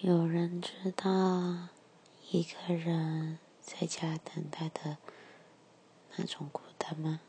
有人知道一个人在家等待的那种孤单吗？